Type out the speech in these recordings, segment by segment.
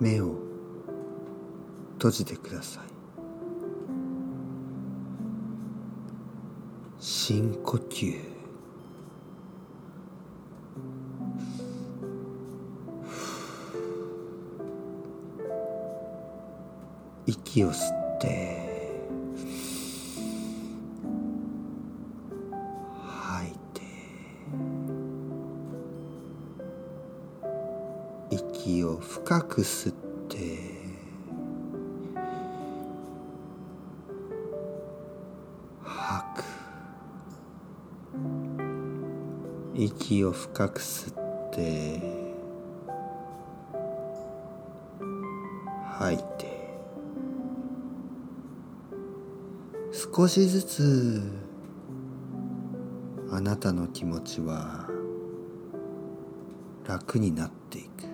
目を閉じてください。深呼吸。息を吸って。深く吸って吐く。息を深く吸って吐いて。少しずつあなたの気持ちは楽になっていく。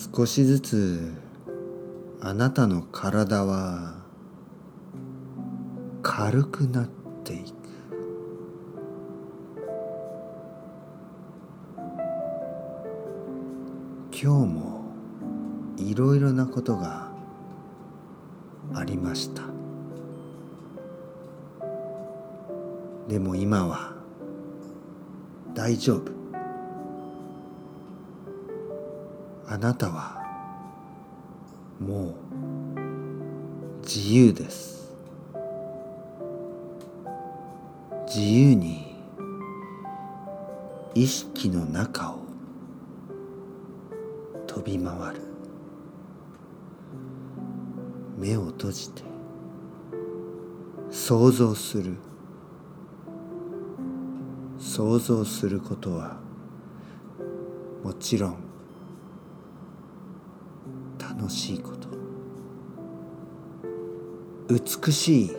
少しずつあなたの体は軽くなっていく。今日もいろいろなことがありました。でも今は大丈夫。あなたはもう自由です。自由に意識の中を飛び回る。目を閉じて想像する。想像することはもちろん楽しいこと。美しい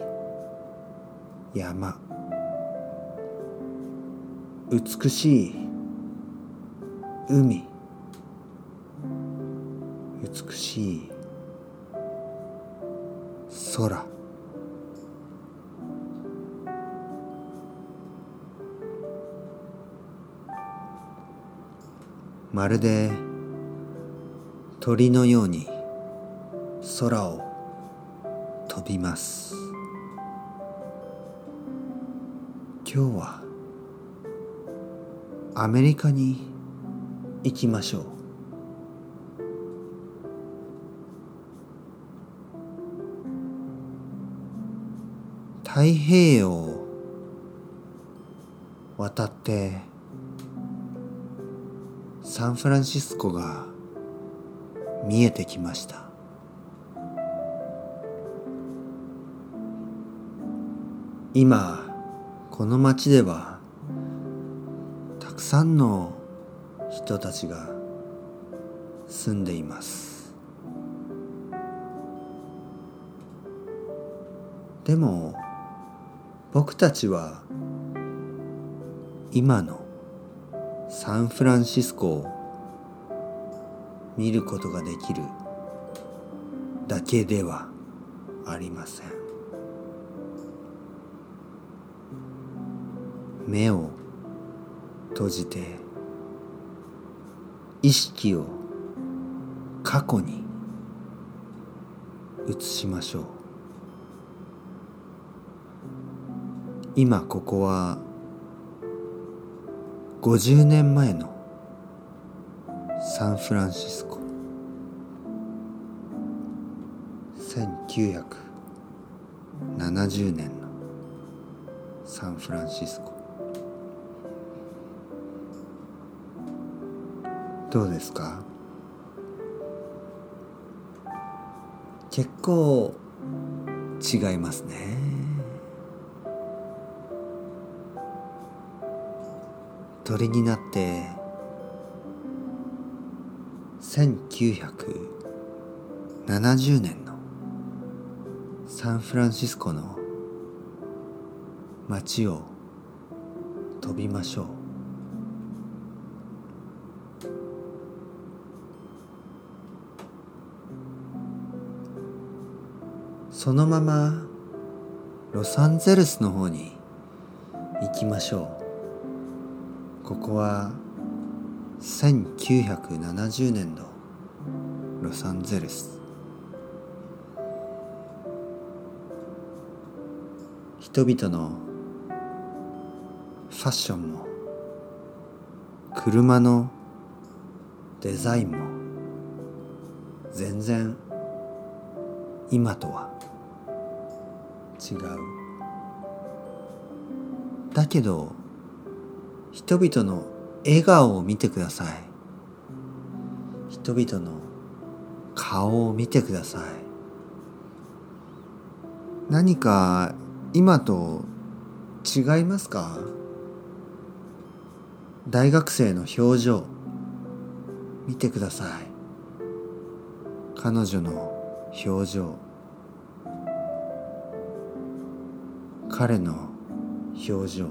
山。美しい海。美しい空。まるで鳥のように。空を飛びます。今日はアメリカに行きましょう。太平洋を渡ってサンフランシスコが見えてきました。今この町ではたくさんの人たちが住んでいます。でも僕たちは今のサンフランシスコを見ることができるだけではありません。目を閉じて意識を過去に移しましょう。今ここは50年前のサンフランシスコ。1970年のサンフランシスコ。どうですか？結構違いますね。鳥になって1970年のサンフランシスコの街を飛びましょう。そのままロサンゼルスの方に行きましょう。ここは1970年のロサンゼルス。人々のファッションも車のデザインも全然今とは違う。だけど人々の笑顔を見てください。人々の顔を見てください。何か今と違いますか？大学生の表情。見てください。彼女の表情。彼の表情。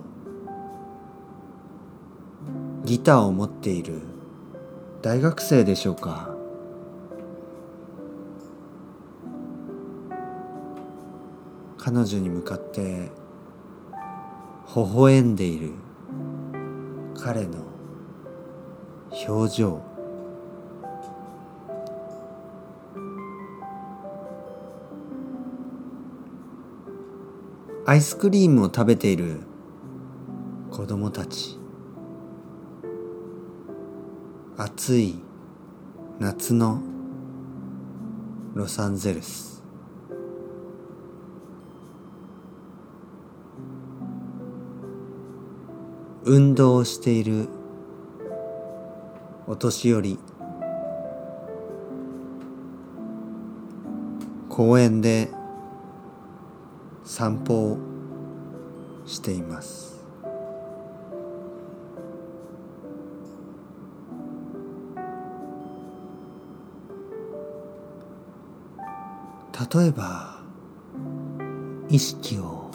ギターを持っている。大学生でしょうか。彼女に向かって。微笑んでいる。彼の表情。アイスクリームを食べている子供たち。暑い夏のロサンゼルス。運動をしているお年寄り。公園で散歩をしています。例えば意識を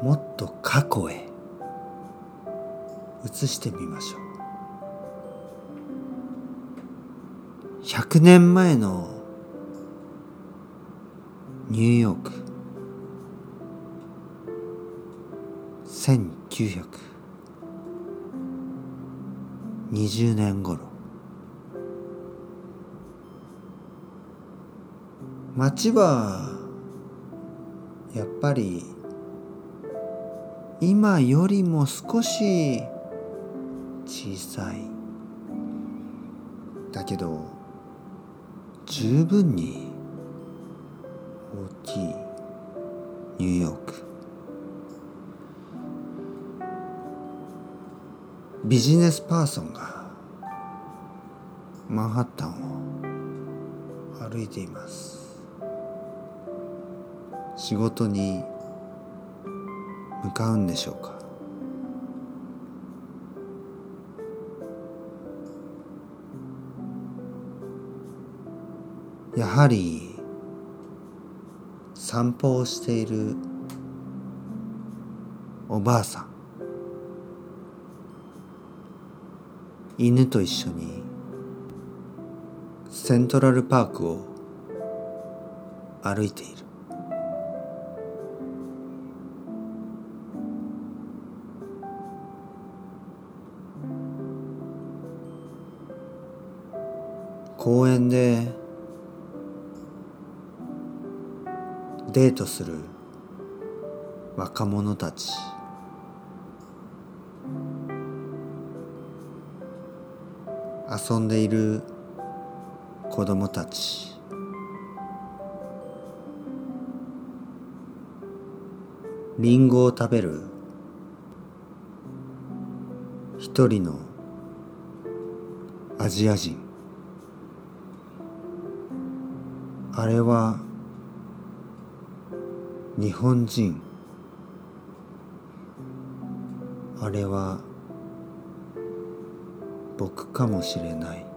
もっと過去へ移してみましょう。100年前のニューヨーク。1920年頃。街はやっぱり今よりも少し小さい。だけど十分に大きい。ニューヨーク。ビジネスパーソンがマンハッタンを歩いています。仕事に向かうんでしょうか。やはり散歩をしているおばあさん。犬と一緒にセントラルパークを歩いている。公園でデートする若者たち。遊んでいる子供たち。リンゴを食べる一人のアジア人。あれは日本人。あれは僕かもしれない。